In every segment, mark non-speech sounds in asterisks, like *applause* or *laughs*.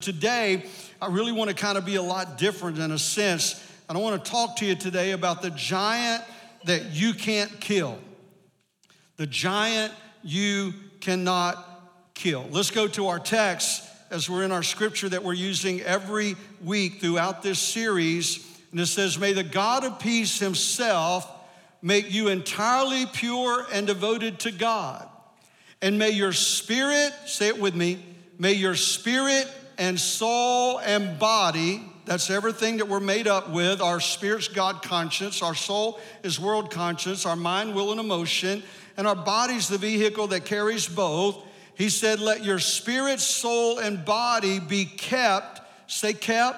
Today, I really want to kind of be a lot different in a sense. And I want to talk to you today about the giant that you can't kill. The giant you cannot kill. Let's go to our text as we're in our scripture that we're using every week throughout this series. And it says, May the God of peace himself make you entirely pure and devoted to God. And may your spirit, say it with me, may your spirit and soul and body, that's everything that we're made up with. Our spirit's God conscience, our soul is world conscience, our mind, will, and emotion, and our body's the vehicle that carries both. He said, Let your spirit, soul, and body be kept, say kept,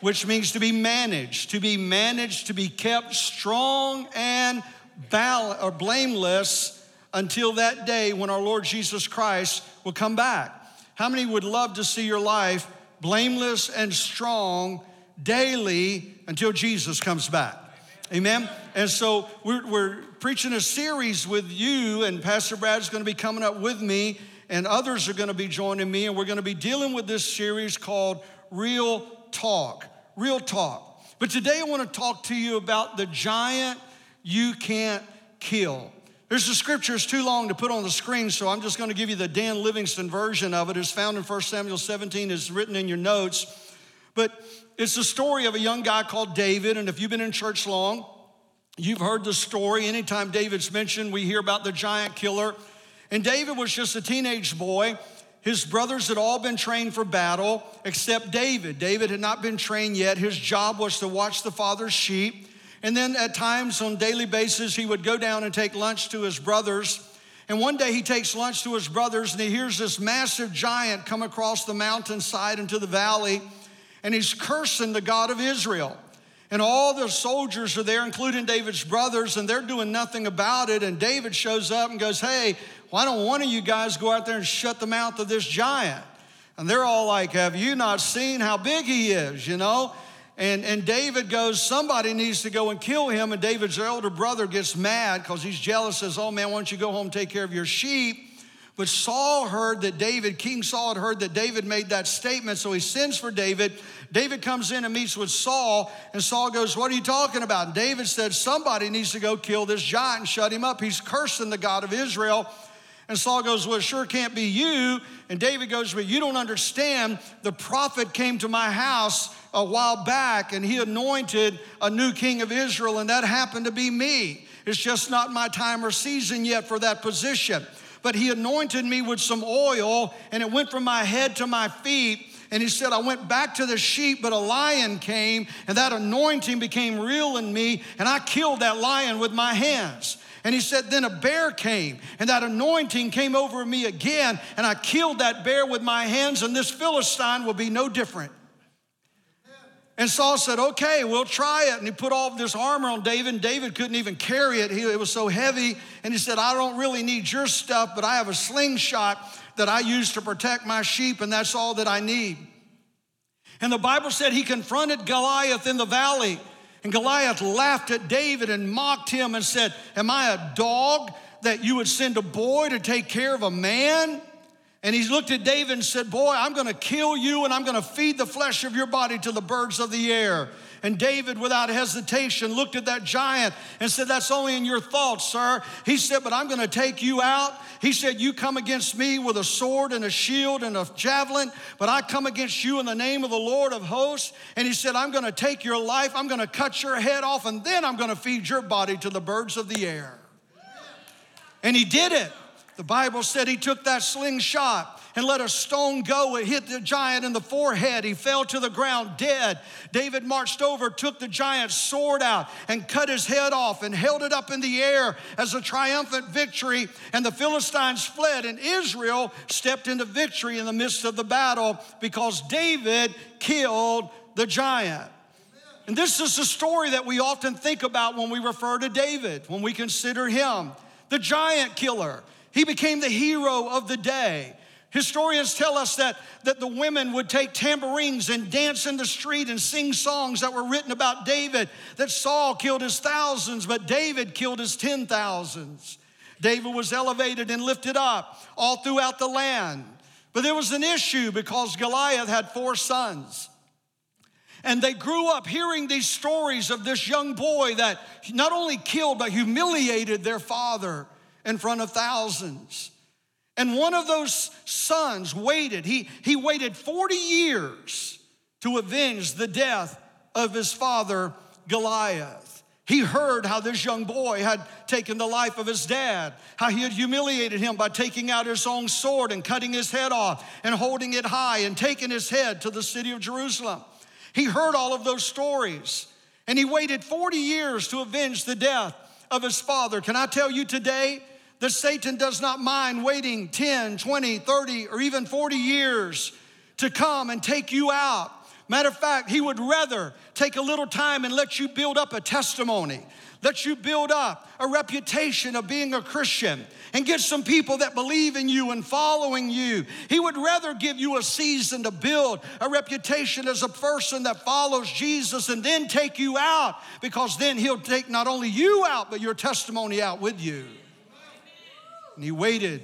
which means to be managed, to be managed, to be kept strong and bal- or blameless until that day when our Lord Jesus Christ will come back. How many would love to see your life blameless and strong daily until Jesus comes back? Amen. And so we're, we're preaching a series with you, and Pastor Brad's going to be coming up with me, and others are going to be joining me, and we're going to be dealing with this series called Real Talk. Real Talk. But today I want to talk to you about the giant you can't kill. There's the scripture, it's too long to put on the screen, so I'm just going to give you the Dan Livingston version of it. It's found in 1 Samuel 17, it's written in your notes. But it's the story of a young guy called David, and if you've been in church long, you've heard the story. Anytime David's mentioned, we hear about the giant killer. And David was just a teenage boy. His brothers had all been trained for battle except David. David had not been trained yet. His job was to watch the father's sheep. And then at times on daily basis, he would go down and take lunch to his brothers. And one day he takes lunch to his brothers and he hears this massive giant come across the mountainside into the valley and he's cursing the God of Israel. And all the soldiers are there, including David's brothers, and they're doing nothing about it. And David shows up and goes, Hey, why don't one of you guys go out there and shut the mouth of this giant? And they're all like, Have you not seen how big he is? You know? And, and David goes, Somebody needs to go and kill him. And David's elder brother gets mad because he's jealous, says, Oh man, why don't you go home and take care of your sheep? But Saul heard that David, King Saul had heard that David made that statement, so he sends for David. David comes in and meets with Saul, and Saul goes, What are you talking about? And David said, Somebody needs to go kill this giant and shut him up. He's cursing the God of Israel. And Saul goes, Well, it sure can't be you. And David goes, But you don't understand. The prophet came to my house a while back and he anointed a new king of Israel, and that happened to be me. It's just not my time or season yet for that position. But he anointed me with some oil, and it went from my head to my feet. And he said, I went back to the sheep, but a lion came, and that anointing became real in me, and I killed that lion with my hands. And he said, Then a bear came, and that anointing came over me again, and I killed that bear with my hands, and this Philistine will be no different. And Saul said, Okay, we'll try it. And he put all this armor on David, and David couldn't even carry it. He, it was so heavy. And he said, I don't really need your stuff, but I have a slingshot that I use to protect my sheep, and that's all that I need. And the Bible said he confronted Goliath in the valley. And Goliath laughed at David and mocked him and said, Am I a dog that you would send a boy to take care of a man? And he looked at David and said, Boy, I'm gonna kill you and I'm gonna feed the flesh of your body to the birds of the air. And David, without hesitation, looked at that giant and said, That's only in your thoughts, sir. He said, But I'm gonna take you out. He said, You come against me with a sword and a shield and a javelin, but I come against you in the name of the Lord of hosts. And he said, I'm gonna take your life, I'm gonna cut your head off, and then I'm gonna feed your body to the birds of the air. And he did it. The Bible said he took that slingshot and let a stone go. It hit the giant in the forehead. He fell to the ground dead. David marched over, took the giant's sword out, and cut his head off and held it up in the air as a triumphant victory. And the Philistines fled, and Israel stepped into victory in the midst of the battle because David killed the giant. And this is the story that we often think about when we refer to David, when we consider him the giant killer. He became the hero of the day. Historians tell us that, that the women would take tambourines and dance in the street and sing songs that were written about David, that Saul killed his thousands, but David killed his ten thousands. David was elevated and lifted up all throughout the land. But there was an issue because Goliath had four sons. And they grew up hearing these stories of this young boy that not only killed, but humiliated their father in front of thousands. And one of those sons waited, he, he waited 40 years to avenge the death of his father, Goliath. He heard how this young boy had taken the life of his dad, how he had humiliated him by taking out his own sword and cutting his head off and holding it high and taking his head to the city of Jerusalem. He heard all of those stories and he waited 40 years to avenge the death of his father. Can I tell you today that Satan does not mind waiting 10, 20, 30, or even 40 years to come and take you out? Matter of fact, he would rather take a little time and let you build up a testimony, let you build up a reputation of being a Christian and get some people that believe in you and following you. He would rather give you a season to build a reputation as a person that follows Jesus and then take you out because then he'll take not only you out, but your testimony out with you. And he waited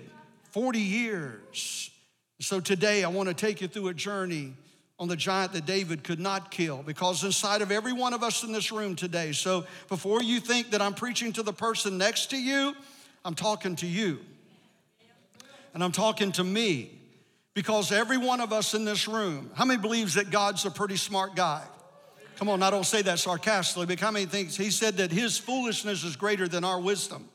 40 years. So today I want to take you through a journey on the giant that David could not kill because inside of every one of us in this room today. So before you think that I'm preaching to the person next to you, I'm talking to you. And I'm talking to me because every one of us in this room, how many believes that God's a pretty smart guy? Come on, I don't say that sarcastically, but how many thinks he said that his foolishness is greater than our wisdom?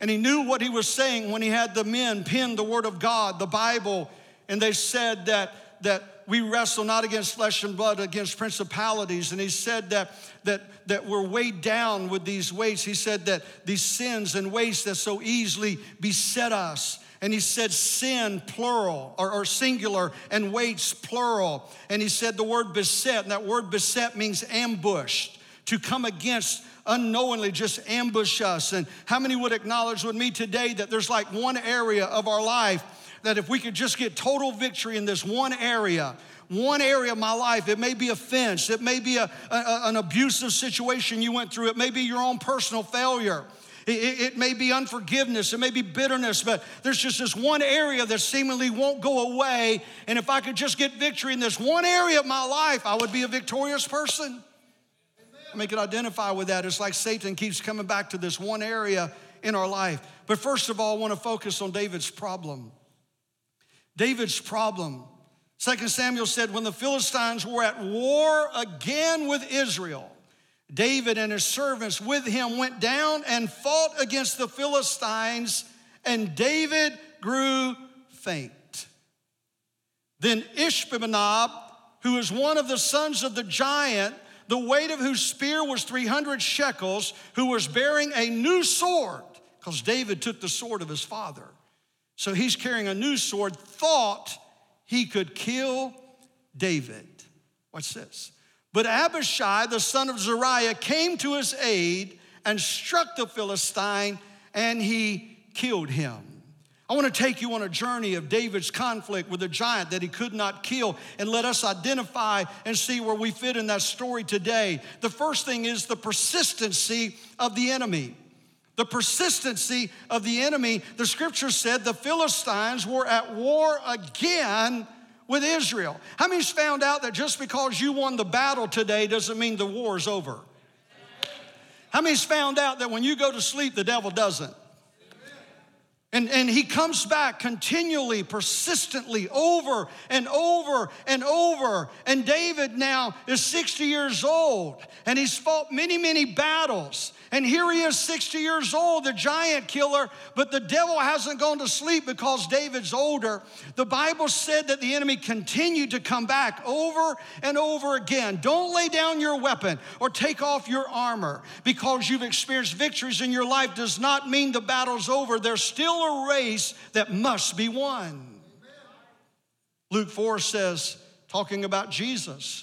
And he knew what he was saying when he had the men pin the word of God, the Bible, and they said that that we wrestle not against flesh and blood, against principalities. And he said that, that, that we're weighed down with these weights. He said that these sins and weights that so easily beset us. And he said sin, plural, or, or, singular, and weights, plural. And he said the word beset, and that word beset means ambushed, to come against unknowingly just ambush us. And how many would acknowledge with me today that there's like one area of our life that if we could just get total victory in this one area, one area of my life, it may be offense, it may be a, a, an abusive situation you went through, it may be your own personal failure. It, it, may be unforgiveness, it may be bitterness, but there's just this one area that seemingly won't go away. And if I could just get victory in this one area of my life, I would be a victorious person. I mean, could identify with that. It's like Satan keeps coming back to this one area in our life. But first of all, I want to focus on David's problem. David's problem. 2 Samuel said, when the Philistines were at war again with Israel, David and his servants with him went down and fought against the Philistines, and David grew faint. Then Ishbosheth, who was one of the sons of the giant, the weight of whose spear was 300 shekels, who was bearing a new sword, because David took the sword of his father. So he's carrying a new sword, thought he could kill David. Watch this. But Abishai, the son of Zeruiah, came to his aid and struck the Philistine and he killed him. I want to take you on a journey of David's conflict with a giant that he could not kill and let us identify and see where we fit in that story today. The first thing is the persistency of the enemy the persistency of the enemy, the scripture said the Philistines were at war again with Israel. How many's found out that just because you won the battle today doesn't mean the war is over? How many's found out that when you go to sleep, the devil doesn't? And, and he comes back continually, persistently, over and over and over. And David now is 60 years old, and he's fought many, many battles. And here he is, 60 years old, the giant killer, but the devil hasn't gone to sleep because David's older. The Bible said that the enemy continued to come back over and over again. Don't lay down your weapon or take off your armor because you've experienced victories in your life does not mean the battle's over. There's still a race that must be won. Luke 4 says, talking about Jesus,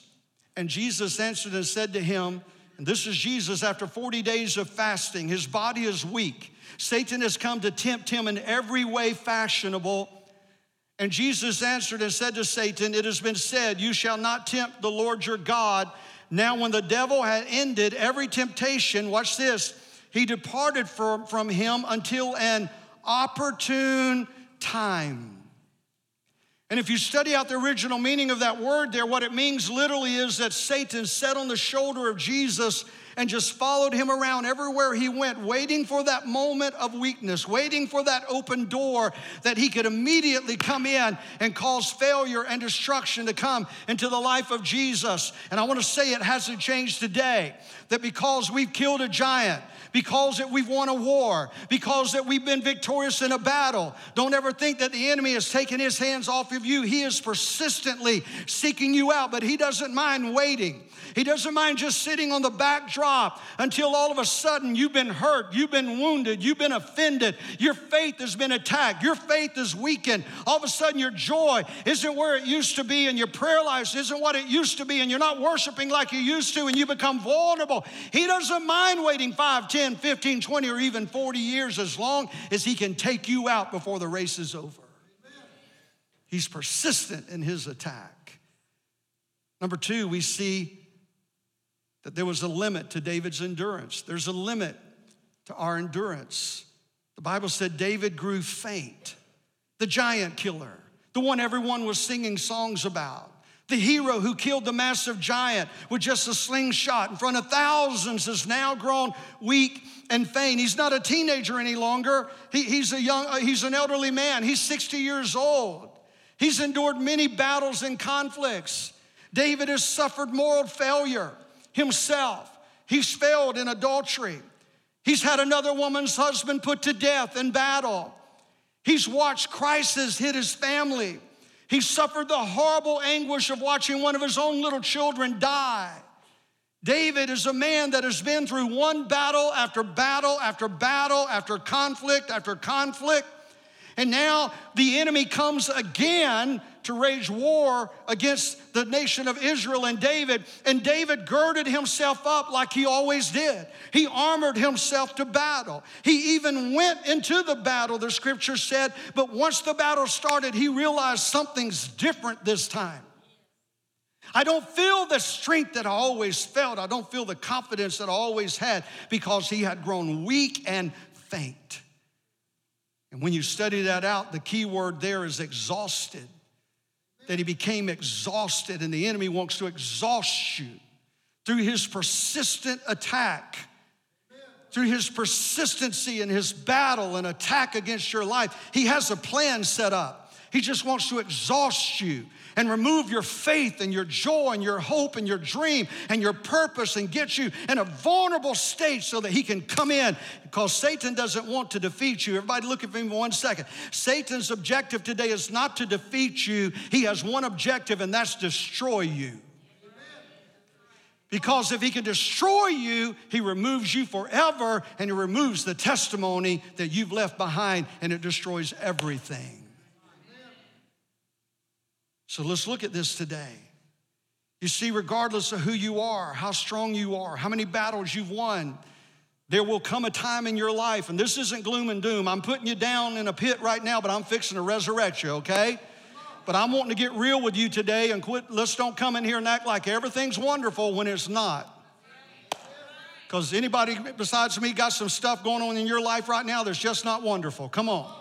and Jesus answered and said to him, this is Jesus after 40 days of fasting. His body is weak. Satan has come to tempt him in every way fashionable. And Jesus answered and said to Satan, It has been said, You shall not tempt the Lord your God. Now, when the devil had ended every temptation, watch this, he departed from, from him until an opportune time. And if you study out the original meaning of that word there, what it means literally is that Satan sat on the shoulder of Jesus and just followed him around everywhere he went, waiting for that moment of weakness, waiting for that open door that he could immediately come in and cause failure and destruction to come into the life of Jesus. And I want to say it hasn't changed today, that because we've killed a giant, because that we've won a war, because that we've been victorious in a battle. Don't ever think that the enemy has taken his hands off of you. He is persistently seeking you out, but he doesn't mind waiting. He doesn't mind just sitting on the backdrop until all of a sudden you've been hurt, you've been wounded, you've been offended, your faith has been attacked, your faith is weakened. All of a sudden your joy isn't where it used to be, and your prayer life isn't what it used to be, and you're not worshiping like you used to, and you become vulnerable. He doesn't mind waiting 5, 10, 15, 20, or even 40 years as long as He can take you out before the race is over. He's persistent in his attack. Number two, we see that there was a limit to David's endurance. There's a limit to our endurance. The Bible said David grew faint, the giant killer, the one everyone was singing songs about. The hero who killed the massive giant with just a slingshot in front of thousands has now grown weak and faint. He's not a teenager any longer. He, he's, a young, uh, he's an elderly man. He's 60 years old. He's endured many battles and conflicts. David has suffered moral failure himself. He's failed in adultery. He's had another woman's husband put to death in battle. He's watched crisis hit his family. He suffered the horrible anguish of watching one of his own little children die. David is a man that has been through one battle after battle after battle after conflict after conflict. And now the enemy comes again to wage war against the nation of Israel and David. And David girded himself up like he always did. He armored himself to battle. He even went into the battle, the scripture said. But once the battle started, he realized something's different this time. I don't feel the strength that I always felt. I don't feel the confidence that I always had because he had grown weak and faint. And when you study that out, the key word there is exhausted that he became exhausted, and the enemy wants to exhaust you through his persistent attack, through his persistency in his battle and attack against your life. He has a plan set up. He just wants to exhaust you and remove your faith and your joy and your hope and your dream and your purpose and get you in a vulnerable state so that he can come in because Satan doesn't want to defeat you. Everybody, look at me one second. Satan's objective today is not to defeat you, he has one objective, and that's destroy you. Because if he can destroy you, he removes you forever and he removes the testimony that you've left behind and it destroys everything. So let's look at this today. You see, regardless of who you are, how strong you are, how many battles you've won, there will come a time in your life, and this isn't gloom and doom. I'm putting you down in a pit right now, but I'm fixing to resurrect you, okay? But I'm wanting to get real with you today and quit. Let's don't come in here and act like everything's wonderful when it's not. Because anybody besides me got some stuff going on in your life right now that's just not wonderful. Come on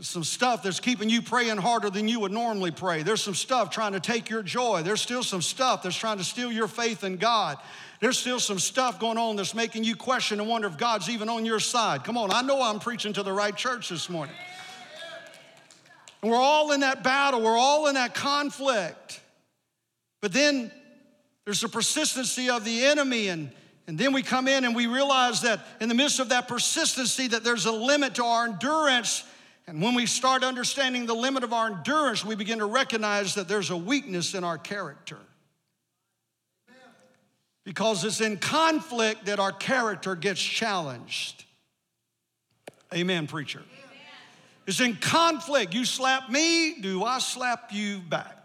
some stuff that's keeping you praying harder than you would normally pray. There's some stuff trying to take your joy. There's still some stuff that's trying to steal your faith in God. There's still some stuff going on that's making you question and wonder if God's even on your side. Come on, I know I'm preaching to the right church this morning. And we're all in that battle, we're all in that conflict. But then there's the persistency of the enemy and and then we come in and we realize that in the midst of that persistency that there's a limit to our endurance and when we start understanding the limit of our endurance, we begin to recognize that there's a weakness in our character. Because it's in conflict that our character gets challenged. Amen, preacher. It's in conflict. You slap me, do I slap you back?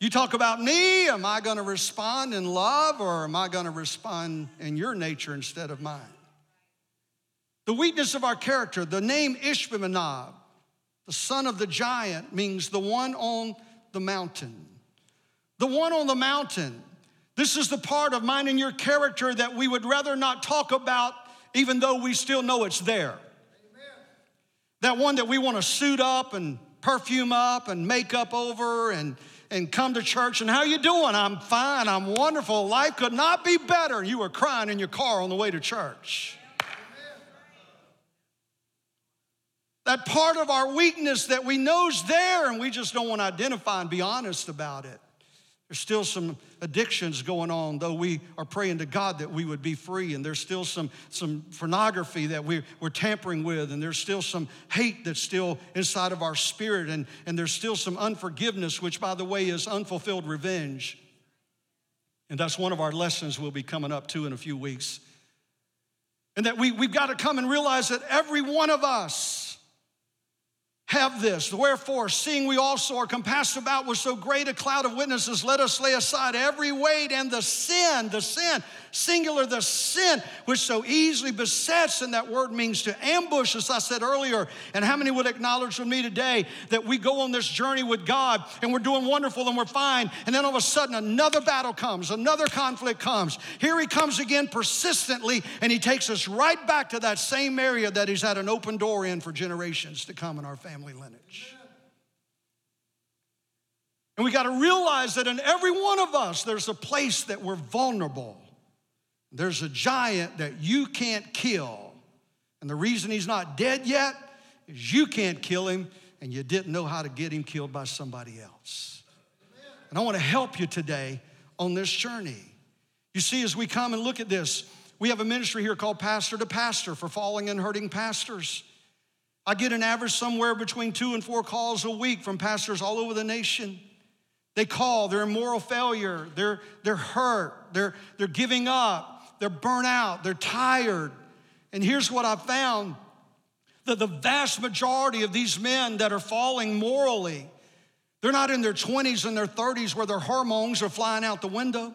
You talk about me, am I gonna respond in love or am I gonna respond in your nature instead of mine? The weakness of our character, the name Ishbi-benob, the son of the giant, means the one on the mountain. The one on the mountain. This is the part of mine and your character that we would rather not talk about, even though we still know it's there. That one that we want to suit up and perfume up and make up over and, and come to church and how you doing? I'm fine, I'm wonderful. Life could not be better. You were crying in your car on the way to church. That part of our weakness that we know's there and we just don't want to identify and be honest about it. There's still some addictions going on, though we are praying to God that we would be free. And there's still some, some pornography that we, we're tampering with. And there's still some hate that's still inside of our spirit. And, and there's still some unforgiveness, which, by the way, is unfulfilled revenge. And that's one of our lessons we'll be coming up to in a few weeks. And that we, we've got to come and realize that every one of us, have this. Wherefore, seeing we also are compassed about with so great a cloud of witnesses, let us lay aside every weight and the sin, the sin, singular, the sin which so easily besets, and that word means to ambush, as I said earlier. And how many would acknowledge with me today that we go on this journey with God and we're doing wonderful and we're fine, and then all of a sudden another battle comes, another conflict comes. Here he comes again persistently, and he takes us right back to that same area that he's had an open door in for generations to come in our family lineage. And we got to realize that in every one of us, there's a place that we're vulnerable. There's a giant that you can't kill. And the reason he's not dead yet is you can't kill him and you didn't know how to get him killed by somebody else. And I want to help you today on this journey. You see, as we come and look at this, we have a ministry here called Pastor to Pastor for falling and hurting pastors. I get an average somewhere between two and four calls a week from pastors all over the nation. They call, they're in moral failure, they're, they're hurt, they're, they're giving up, they're burnt out, they're tired. And here's what I found that the vast majority of these men that are falling morally, they're not in their 20s and their 30s where their hormones are flying out the window.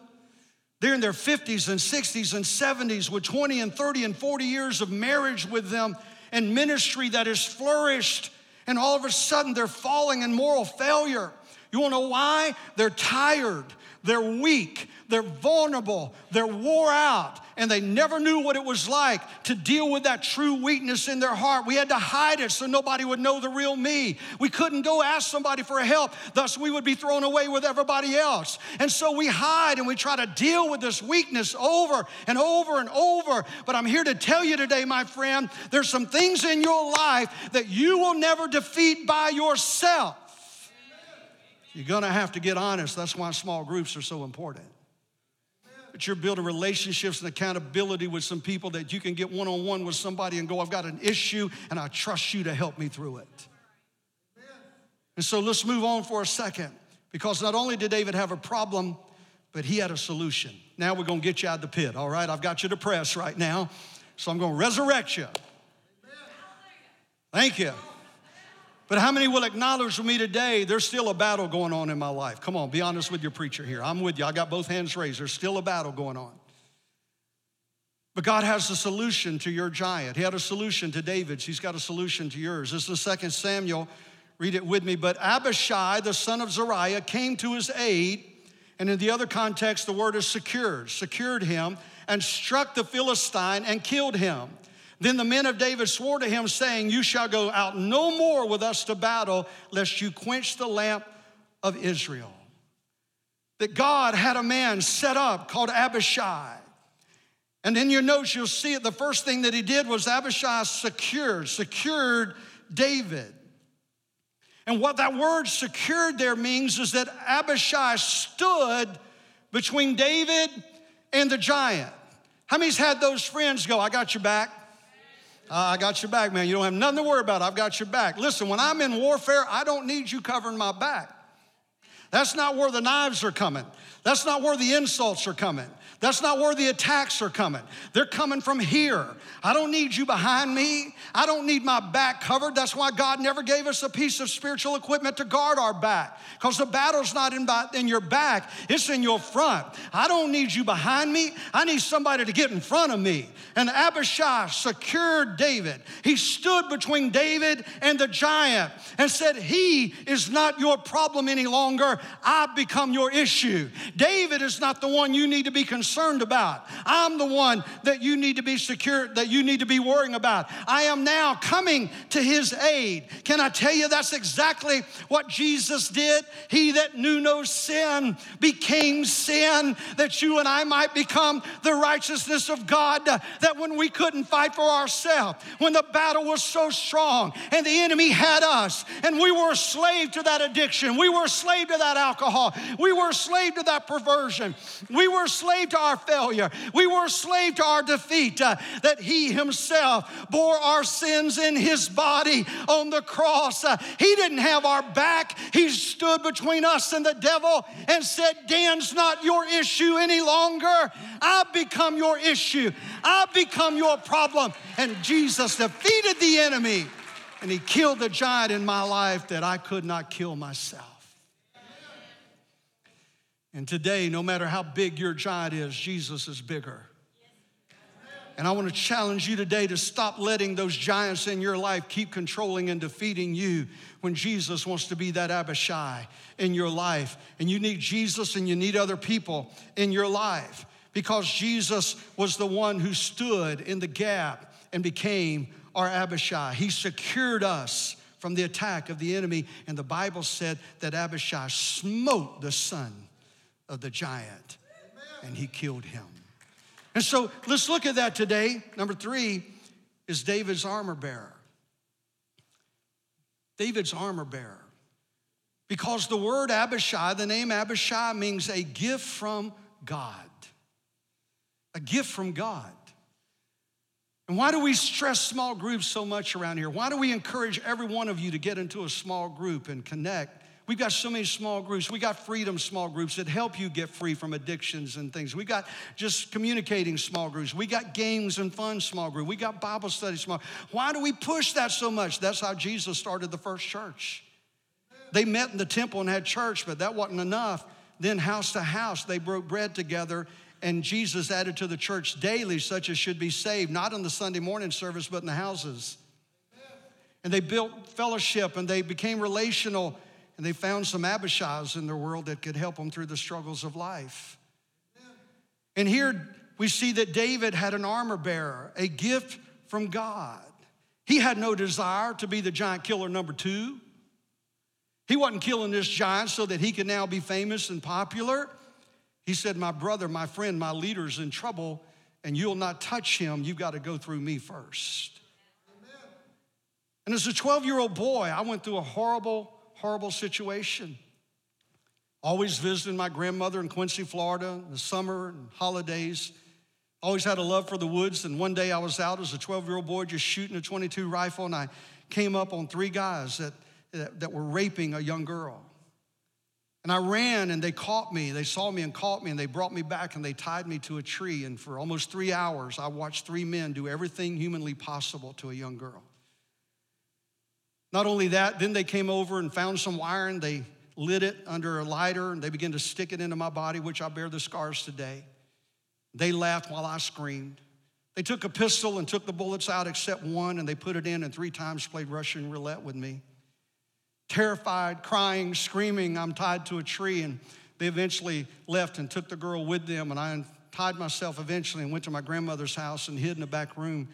They're in their 50s and 60s and 70s with 20 and 30 and 40 years of marriage with them and ministry that has flourished, and all of a sudden they're falling in moral failure. You wanna know why? They're tired, they're weak, they're vulnerable, they're wore out, and they never knew what it was like to deal with that true weakness in their heart. We had to hide it so nobody would know the real me. We couldn't go ask somebody for help, thus, we would be thrown away with everybody else. And so we hide and we try to deal with this weakness over and over and over. But I'm here to tell you today, my friend, there's some things in your life that you will never defeat by yourself. You're gonna have to get honest. That's why small groups are so important but you're building relationships and accountability with some people that you can get one on one with somebody and go, I've got an issue and I trust you to help me through it. And so let's move on for a second because not only did David have a problem, but he had a solution. Now we're gonna get you out of the pit, all right? I've got you depressed right now, so I'm gonna resurrect you. Thank you. But how many will acknowledge with me today there's still a battle going on in my life? Come on, be honest with your preacher here. I'm with you. I got both hands raised. There's still a battle going on. But God has a solution to your giant. He had a solution to David's. He's got a solution to yours. This is the second Samuel. Read it with me. But Abishai, the son of Zeruiah, came to his aid. And in the other context, the word is secured, secured him, and struck the Philistine and killed him. Then the men of David swore to him, saying, You shall go out no more with us to battle, lest you quench the lamp of Israel. That God had a man set up called Abishai. And in your notes, you'll see it. The first thing that he did was Abishai secured, secured David. And what that word secured there means is that Abishai stood between David and the giant. How many's had those friends go, I got your back? Uh, I got your back, man. You don't have nothing to worry about. I've got your back. Listen, when I'm in warfare, I don't need you covering my back. That's not where the knives are coming. That's not where the insults are coming. That's not where the attacks are coming. They're coming from here. I don't need you behind me. I don't need my back covered. That's why God never gave us a piece of spiritual equipment to guard our back. Because the battle's not in, in your back, it's in your front. I don't need you behind me. I need somebody to get in front of me. And Abishai secured David. He stood between David and the giant and said, He is not your problem any longer. longer I've become your issue. David is not the one you need to be concerned about. I'm the one that you need to be secure, that you need to be worrying about. I am now coming to his aid. Can I tell you that's exactly what Jesus did? He that knew no sin became sin that you and I might become the righteousness of God. That when we couldn't fight for ourselves, when the battle was so strong and the enemy had us, and we were a slave to that addiction, we were a slave to that alcohol, we were a slave to that perversion, we were a slave our failure, we were a slave to our defeat, uh, that He Himself bore our sins in His body on the cross. Uh, he didn't have our back, He stood between us and the devil and said, Dan's not your issue any longer. I've become your issue, I've become your problem. And Jesus defeated the enemy and he killed the giant in my life that I could not kill myself. And today, no matter how big your giant is, Jesus is bigger. And I want to challenge you today to stop letting those giants in your life keep controlling and defeating you when Jesus wants to be that Abishai in your life. And you need Jesus and you need other people in your life because Jesus was the one who stood in the gap and became our Abishai. He secured us from the attack of the enemy. And the Bible said that Abishai smote the son of the giant and he killed him. And so let's look at that today. Number three is David's armor bearer. David's armor bearer. Because the word Abishai, the name Abishai, means a gift from God. A gift from God. And why do we stress small groups so much around here? Why do we encourage every one of you to get into a small group and connect? We've got so many small groups. We got freedom small groups that help you get free from addictions and things. We got just communicating small groups. We got games and fun small group. We got Bible study small. Why do we push that so much? That's how Jesus started the first church. They met in the temple and had church, but that wasn't enough. Then house to house, they broke bread together and Jesus added to the church daily such as should be saved, not in the Sunday morning service, but in the houses. And they built fellowship and they became relational and they found some Abishais in their world that could help them through the struggles of life. And here we see that David had an armor bearer, a gift from God. He had no desire to be the giant killer number two. He wasn't killing this giant so that he could now be famous and popular. He said, My brother, my friend, my leader's in trouble, and you'll not touch him. You've got to go through me first. Amen. And as a 12 year old boy, I went through a horrible, horrible situation. Always visiting my grandmother in Quincy, Florida, in the summer and holidays. Always had a love for the woods. And one day I was out as a 12 year old boy just shooting a 22 rifle, and I came up on three guys that, that, that were raping a young girl. And I ran and they caught me. They saw me and caught me and they brought me back and they tied me to a tree. And for almost three hours, I watched three men do everything humanly possible to a young girl. Not only that, then they came over and found some wire and they lit it under a lighter and they began to stick it into my body, which I bear the scars today. They laughed while I screamed. They took a pistol and took the bullets out except one and they put it in and three times played Russian roulette with me terrified, crying, screaming. I'm tied to a tree. And they eventually left and took the girl with them. And I tied myself eventually and went to my grandmother's house and hid in the back room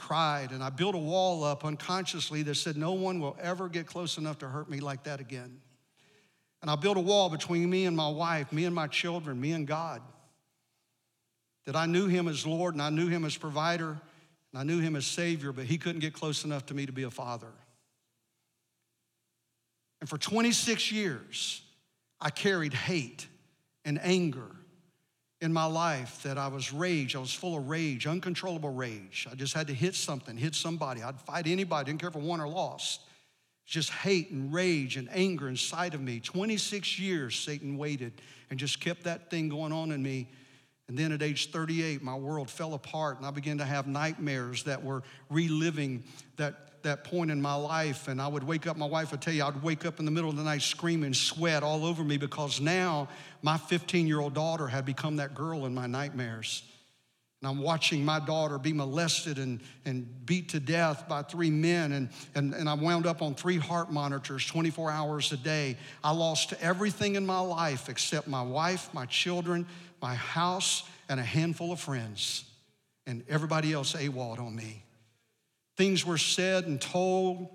cried. And I built a wall up unconsciously that said, No one will ever get close enough to hurt me like that again. And I built a wall between me and my wife, me and my children, me and God. That I knew him as Lord and I knew him as provider and I knew him as Savior, but he couldn't get close enough to me to be a father. And for 26 years, I carried hate and anger in my life that I was rage. I was full of rage, uncontrollable rage. I just had to hit something, hit somebody. I'd fight anybody, didn't care if I won or lost. Just hate and rage and anger inside of me. 26 years, Satan waited and just kept that thing going on in me. And then at age 38, my world fell apart and I began to have nightmares that were reliving that that point in my life, and I would wake up, my wife would tell you, I'd wake up in the middle of the night screaming sweat all over me because now my 15 year old daughter had become that girl in my nightmares. And I'm watching my daughter be molested and, and beat to death by three men. And, and, and I wound up on three heart monitors 24 hours a day. I lost everything in my life except my wife, my children, my house, and a handful of friends. And everybody else AWOL on me. Things were said and told.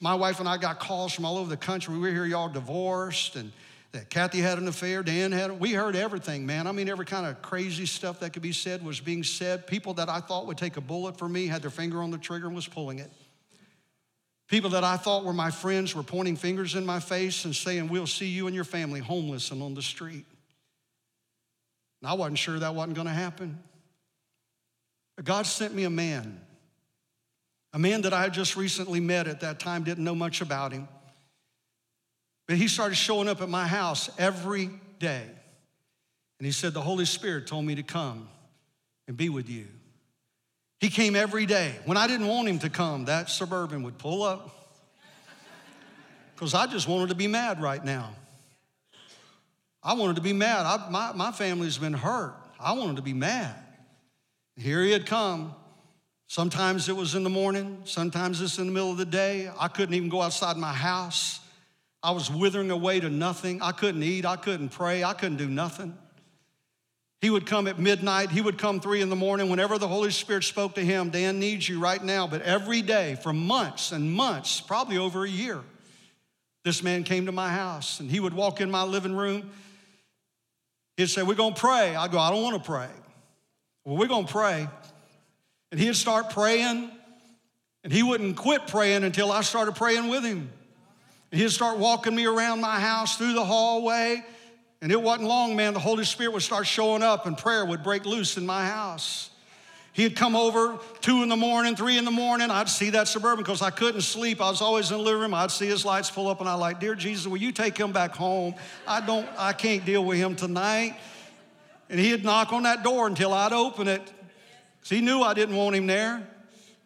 My wife and I got calls from all over the country. We were here, y'all divorced, and that Kathy had an affair, Dan had, we heard everything, man. I mean, every kind of crazy stuff that could be said was being said. People that I thought would take a bullet for me had their finger on the trigger and was pulling it. People that I thought were my friends were pointing fingers in my face and saying, We'll see you and your family homeless and on the street. And I wasn't sure that wasn't going to happen. God sent me a man, a man that I had just recently met at that time, didn't know much about him. But he started showing up at my house every day. And he said, The Holy Spirit told me to come and be with you. He came every day. When I didn't want him to come, that suburban would pull up. *laughs* Because I just wanted to be mad right now. I wanted to be mad. I, my, my family's been hurt. I wanted to be mad. Here he had come. Sometimes it was in the morning, sometimes it's in the middle of the day. I couldn't even go outside my house. I was withering away to nothing. I couldn't eat. I couldn't pray. I couldn't do nothing. He would come at midnight. He would come three in the morning. Whenever the Holy Spirit spoke to him, Dan needs you right now. But every day for months and months, probably over a year, this man came to my house and he would walk in my living room. He'd say, We're going to pray. I'd go, I don't want to pray. Well, we're going to pray. And he'd start praying, and he wouldn't quit praying until I started praying with him. And He'd start walking me around my house through the hallway. And it wasn't long, man, the Holy Spirit would start showing up and prayer would break loose in my house. He'd come over two in the morning, three in the morning. I'd see that suburban because I couldn't sleep. I was always in the living room. I'd see his lights pull up, and I'd like, dear Jesus, will you take him back home? I don't, I can't deal with him tonight. And he'd knock on that door until I'd open it. Because he knew I didn't want him there.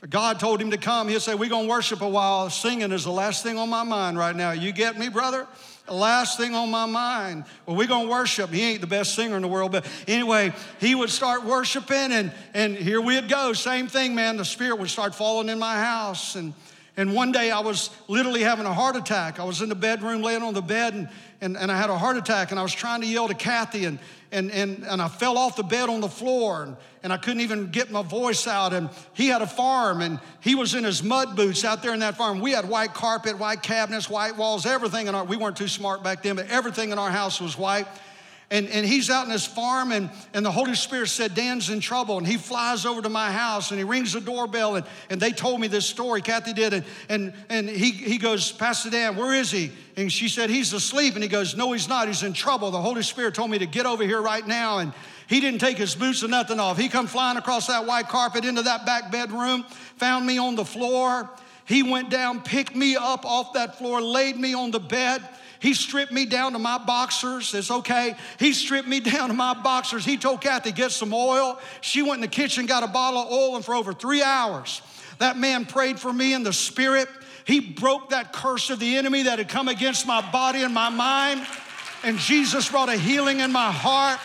But God told him to come. He'll say, We're going to worship a while. Singing is the last thing on my mind right now. You get me, brother? The last thing on my mind. Well, we're going to worship. He ain't the best singer in the world, but anyway, he would start worshiping, and, and here we'd go. Same thing, man. The Spirit would start falling in my house. And, and one day I was literally having a heart attack. I was in the bedroom laying on the bed, and, and, and I had a heart attack, and I was trying to yell to Kathy, and, and, and, and I fell off the bed on the floor and, and I couldn't even get my voice out. And he had a farm and he was in his mud boots out there in that farm. We had white carpet, white cabinets, white walls, everything in our, we weren't too smart back then, but everything in our house was white. And, and he's out in his farm, and, and the Holy Spirit said, Dan's in trouble. And he flies over to my house and he rings the doorbell. And, and they told me this story, Kathy did. And, and, and he, he goes, Pastor Dan, where is he? And she said, He's asleep. And he goes, No, he's not. He's in trouble. The Holy Spirit told me to get over here right now. And he didn't take his boots or nothing off. He come flying across that white carpet into that back bedroom, found me on the floor. He went down, picked me up off that floor, laid me on the bed. He stripped me down to my boxers. It's okay. He stripped me *laughs* down to my boxers. He told Kathy, get some oil. She went in the kitchen, got a bottle of oil, and for over three hours, that man prayed for me in the spirit. He broke that curse of the enemy that had come against my body and my mind. And Jesus brought a healing in my heart.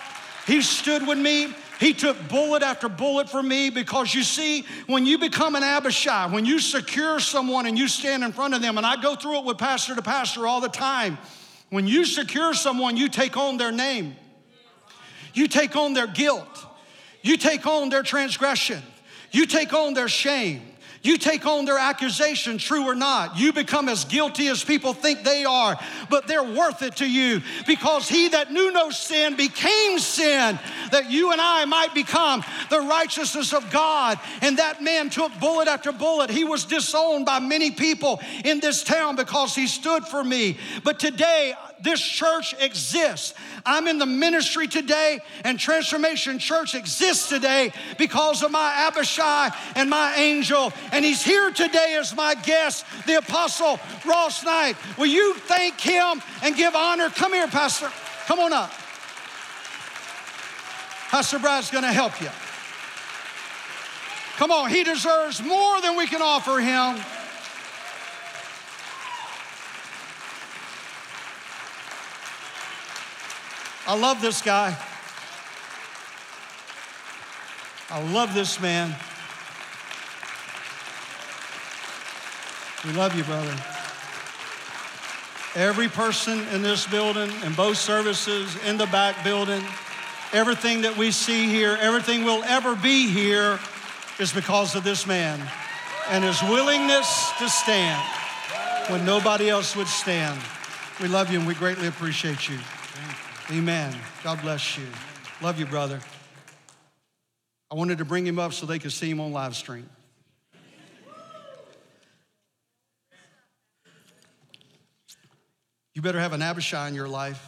He stood with me. He took bullet after bullet for me because you see, when you become an Abishai, when you secure someone and you stand in front of them, and I go through it with pastor to pastor all the time, when you secure someone, you take on their name, you take on their guilt, you take on their transgression, you take on their shame. You take on their accusation, true or not. You become as guilty as people think they are, but they're worth it to you because he that knew no sin became sin that you and I might become the righteousness of God. And that man took bullet after bullet. He was disowned by many people in this town because he stood for me. But today, this church exists. I'm in the ministry today, and Transformation Church exists today because of my Abishai and my angel. And he's here today as my guest, the Apostle Ross Knight. Will you thank him and give honor? Come here, Pastor. Come on up. Pastor Brad's gonna help you. Come on, he deserves more than we can offer him. I love this guy. I love this man. We love you, brother. Every person in this building, in both services, in the back building, everything that we see here, everything will ever be here is because of this man and his willingness to stand when nobody else would stand. We love you and we greatly appreciate you. Amen. God bless you. Love you, brother. I wanted to bring him up so they could see him on live stream. You better have an Abishai in your life.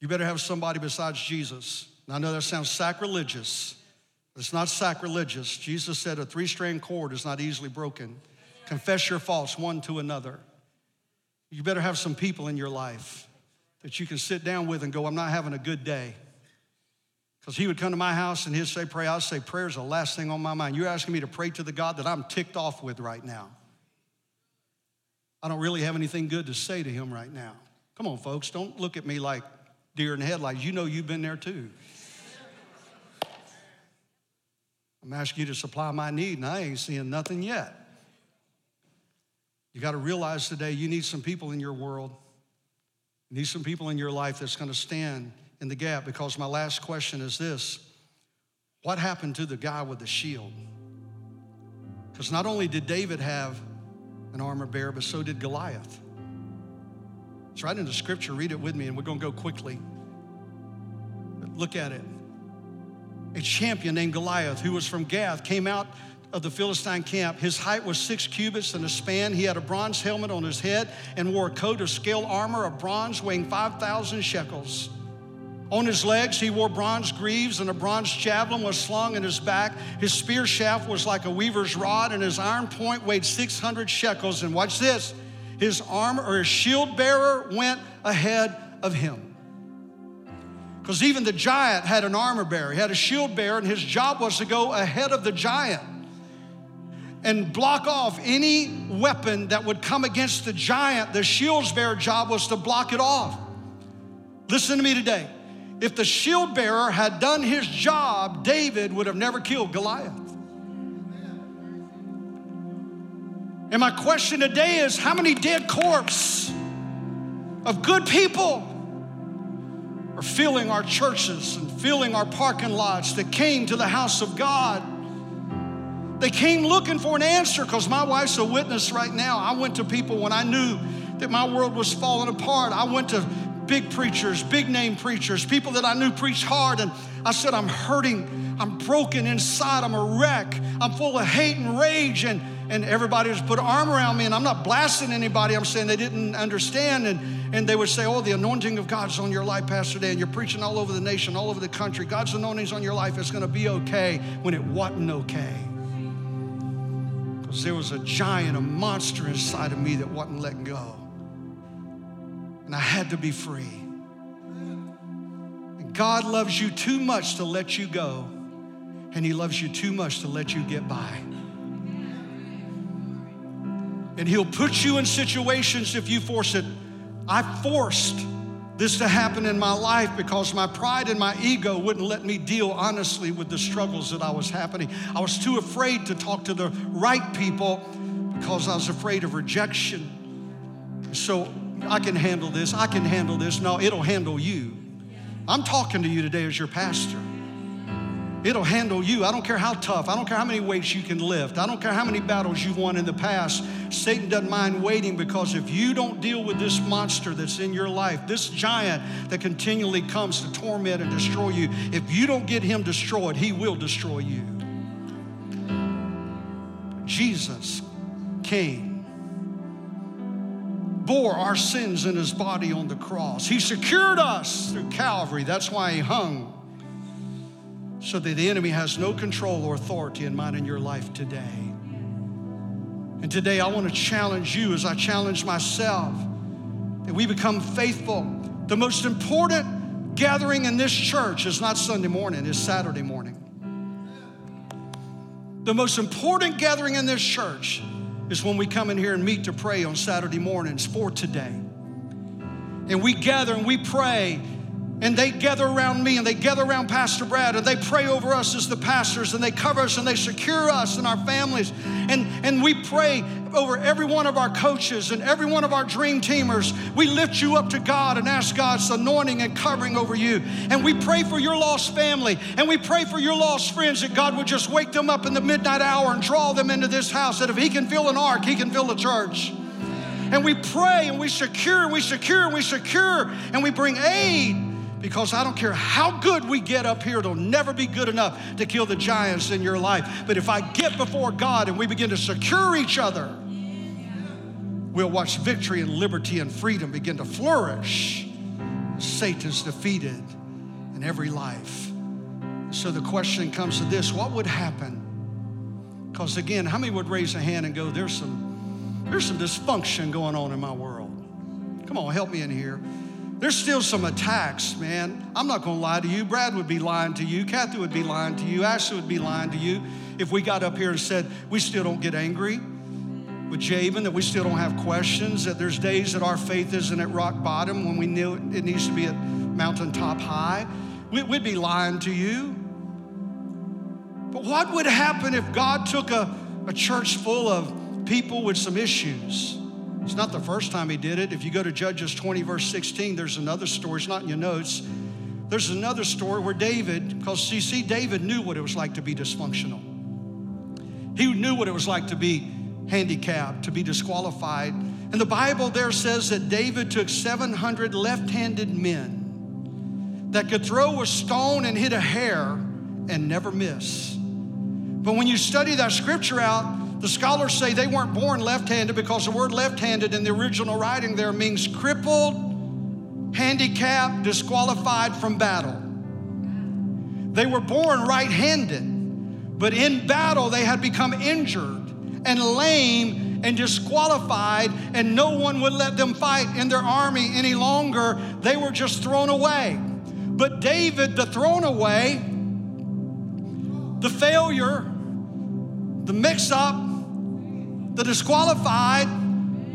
You better have somebody besides Jesus. Now, I know that sounds sacrilegious, but it's not sacrilegious. Jesus said a three strand cord is not easily broken. Confess your faults one to another. You better have some people in your life that you can sit down with and go, I'm not having a good day. Because he would come to my house and he'd say, Pray. I'd say, Prayer's the last thing on my mind. You're asking me to pray to the God that I'm ticked off with right now. I don't really have anything good to say to him right now. Come on, folks, don't look at me like deer in the headlights. You know you've been there too. I'm asking you to supply my need, and I ain't seeing nothing yet. You got to realize today you need some people in your world, need some people in your life that's going to stand in the gap because my last question is this What happened to the guy with the shield? Because not only did David have an armor bearer, but so did Goliath. It's right in the scripture. Read it with me, and we're going to go quickly. But look at it. A champion named Goliath, who was from Gath, came out of the Philistine camp. His height was six cubits and a span. He had a bronze helmet on his head and wore a coat of scale armor of bronze weighing 5,000 shekels. On his legs, he wore bronze greaves, and a bronze javelin was slung in his back. His spear shaft was like a weaver's rod, and his iron point weighed 600 shekels. And watch this his armor or his shield bearer went ahead of him. Because even the giant had an armor bearer, he had a shield bearer, and his job was to go ahead of the giant and block off any weapon that would come against the giant. The shield's bearer job was to block it off. Listen to me today. If the shield bearer had done his job, David would have never killed Goliath. And my question today is how many dead corpses of good people are filling our churches and filling our parking lots that came to the house of God? They came looking for an answer because my wife's a witness right now. I went to people when I knew that my world was falling apart. I went to big preachers, big name preachers, people that I knew preached hard. And I said, I'm hurting, I'm broken inside, I'm a wreck, I'm full of hate and rage. And, and everybody just put an arm around me. And I'm not blasting anybody, I'm saying they didn't understand. And, and they would say, Oh, the anointing of God's on your life, Pastor Dan. You're preaching all over the nation, all over the country. God's anointing's on your life. It's going to be okay when it wasn't okay. Because there was a giant, a monster inside of me that wasn't letting go and I had to be free. And God loves you too much to let you go, and He loves you too much to let you get by. And He'll put you in situations if you force it. I forced this to happen in my life because my pride and my ego wouldn't let me deal honestly with the struggles that I was happening. I was too afraid to talk to the right people because I was afraid of rejection. So I can handle this, I can handle this. No, it'll handle you. I'm talking to you today as your pastor. It'll handle you. I don't care how tough. I don't care how many weights you can lift. I don't care how many battles you've won in the past. Satan doesn't mind waiting because if you don't deal with this monster that's in your life, this giant that continually comes to torment and destroy you, if you don't get him destroyed, he will destroy you. Jesus came bore our sins in his body on the cross. He secured us through Calvary. That's why he hung. So that the enemy has no control or authority in mine in your life today. And today I want to challenge you as I challenge myself that we become faithful. The most important gathering in this church is not Sunday morning, it's Saturday morning. The most important gathering in this church is when we come in here and meet to pray on Saturday mornings for today. And we gather and we pray and they gather around me and they gather around Pastor Brad and they pray over us as the pastors and they cover us and they secure us and our families. And, and we pray over every one of our coaches and every one of our dream teamers. We lift you up to God and ask God's anointing and covering over you. And we pray for your lost family and we pray for your lost friends that God would just wake them up in the midnight hour and draw them into this house. That if He can fill an ark, He can fill a church. And we pray and we secure and we secure and we secure and we bring aid because I don't care how good we get up here, it'll never be good enough to kill the giants in your life. But if I get before God and we begin to secure each other, we'll watch victory and liberty and freedom begin to flourish. Satan's defeated in every life. So the question comes to this what would happen? Because again, how many would raise a hand and go, there's some, there's some dysfunction going on in my world? Come on, help me in here. There's still some attacks, man. I'm not gonna lie to you. Brad would be lying to you. Kathy would be lying to you. Ashley would be lying to you if we got up here and said we still don't get angry with Jabin, that we still don't have questions, that there's days that our faith isn't at rock bottom when we knew it needs to be at mountaintop high. We'd be lying to you. But what would happen if God took a, a church full of people with some issues? It's not the first time he did it. If you go to Judges 20, verse 16, there's another story. It's not in your notes. There's another story where David, because you see, David knew what it was like to be dysfunctional. He knew what it was like to be handicapped, to be disqualified. And the Bible there says that David took 700 left handed men that could throw a stone and hit a hair and never miss. But when you study that scripture out, the scholars say they weren't born left handed because the word left handed in the original writing there means crippled, handicapped, disqualified from battle. They were born right handed, but in battle they had become injured and lame and disqualified, and no one would let them fight in their army any longer. They were just thrown away. But David, the thrown away, the failure, the mix up, the disqualified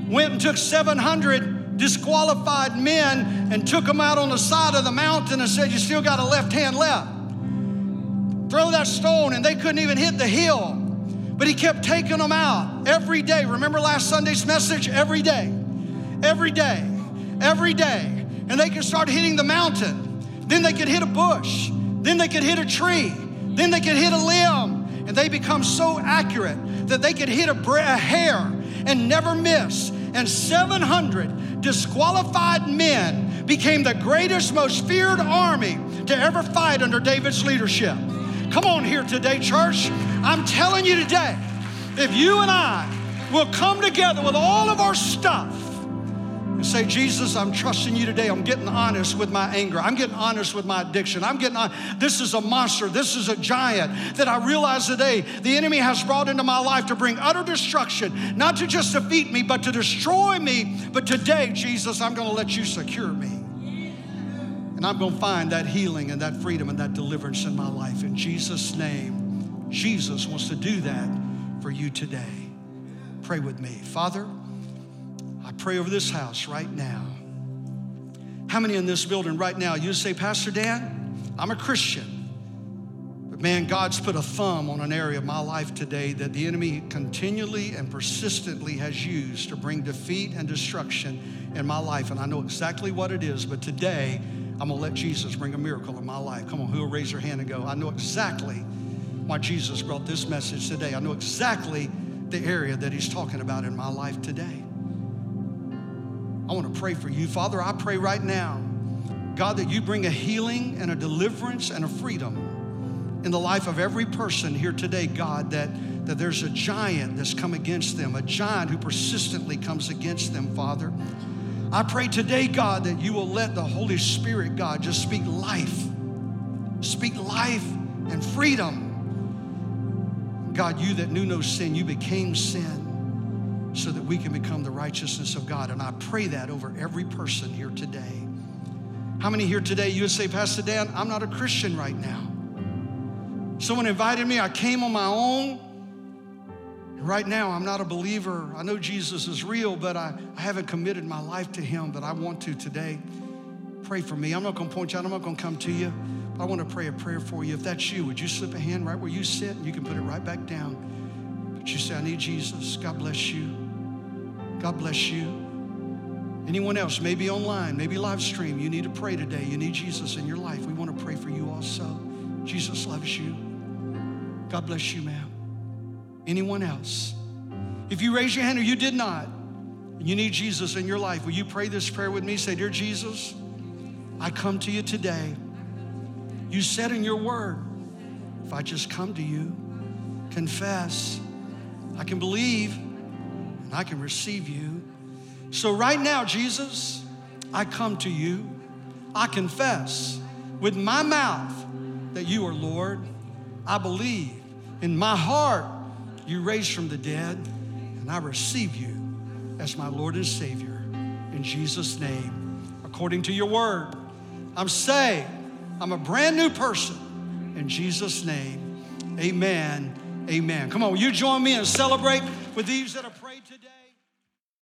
went and took 700 disqualified men and took them out on the side of the mountain and said, You still got a left hand left. Throw that stone, and they couldn't even hit the hill. But he kept taking them out every day. Remember last Sunday's message? Every day, every day, every day. And they could start hitting the mountain. Then they could hit a bush. Then they could hit a tree. Then they could hit a limb. And they become so accurate that they could hit a, a hair and never miss. And 700 disqualified men became the greatest, most feared army to ever fight under David's leadership. Come on here today, church. I'm telling you today, if you and I will come together with all of our stuff, and say, Jesus, I'm trusting you today. I'm getting honest with my anger. I'm getting honest with my addiction. I'm getting on. This is a monster. This is a giant that I realize today the enemy has brought into my life to bring utter destruction, not to just defeat me, but to destroy me. But today, Jesus, I'm going to let you secure me. And I'm going to find that healing and that freedom and that deliverance in my life. In Jesus' name, Jesus wants to do that for you today. Pray with me. Father, pray over this house right now. How many in this building right now, you say, Pastor Dan, I'm a Christian. But man, God's put a thumb on an area of my life today that the enemy continually and persistently has used to bring defeat and destruction in my life. And I know exactly what it is, but today I'm gonna let Jesus bring a miracle in my life. Come on, who'll raise their hand and go, I know exactly why Jesus brought this message today. I know exactly the area that he's talking about in my life today. I want to pray for you. Father, I pray right now, God, that you bring a healing and a deliverance and a freedom in the life of every person here today, God, that, that there's a giant that's come against them, a giant who persistently comes against them, Father. I pray today, God, that you will let the Holy Spirit, God, just speak life, speak life and freedom. God, you that knew no sin, you became sin so that we can become the righteousness of God. And I pray that over every person here today. How many here today you would say, Pastor Dan, I'm not a Christian right now? Someone invited me, I came on my own. Right now, I'm not a believer. I know Jesus is real, but I, I haven't committed my life to Him, but I want to today. pray for me. I'm not going to point you out, I'm not going to come to you. I want to pray a prayer for you. If that's you, would you slip a hand right where you sit? and You can put it right back down. But you say, I need Jesus. God bless you. God bless you. Anyone else, maybe online, maybe live stream, you need to pray today. You need Jesus in your life. We want to pray for you also. Jesus loves you. God bless you, ma'am. Anyone else? If you raise your hand or you did not, and you need Jesus in your life, will you pray this prayer with me? Say, Dear Jesus, I come to you today. You said in your word, if I just come to you, confess, I can believe, and I can receive you. So, right now, Jesus, I come to you. I confess with my mouth that you are Lord. I believe in my heart you raised from the dead, and I receive you as my Lord and Savior. In Jesus' name, according to your word, I'm saved. I'm a brand new person. In Jesus' name, amen. Amen. Come on, will you join me and celebrate with these that are prayed today?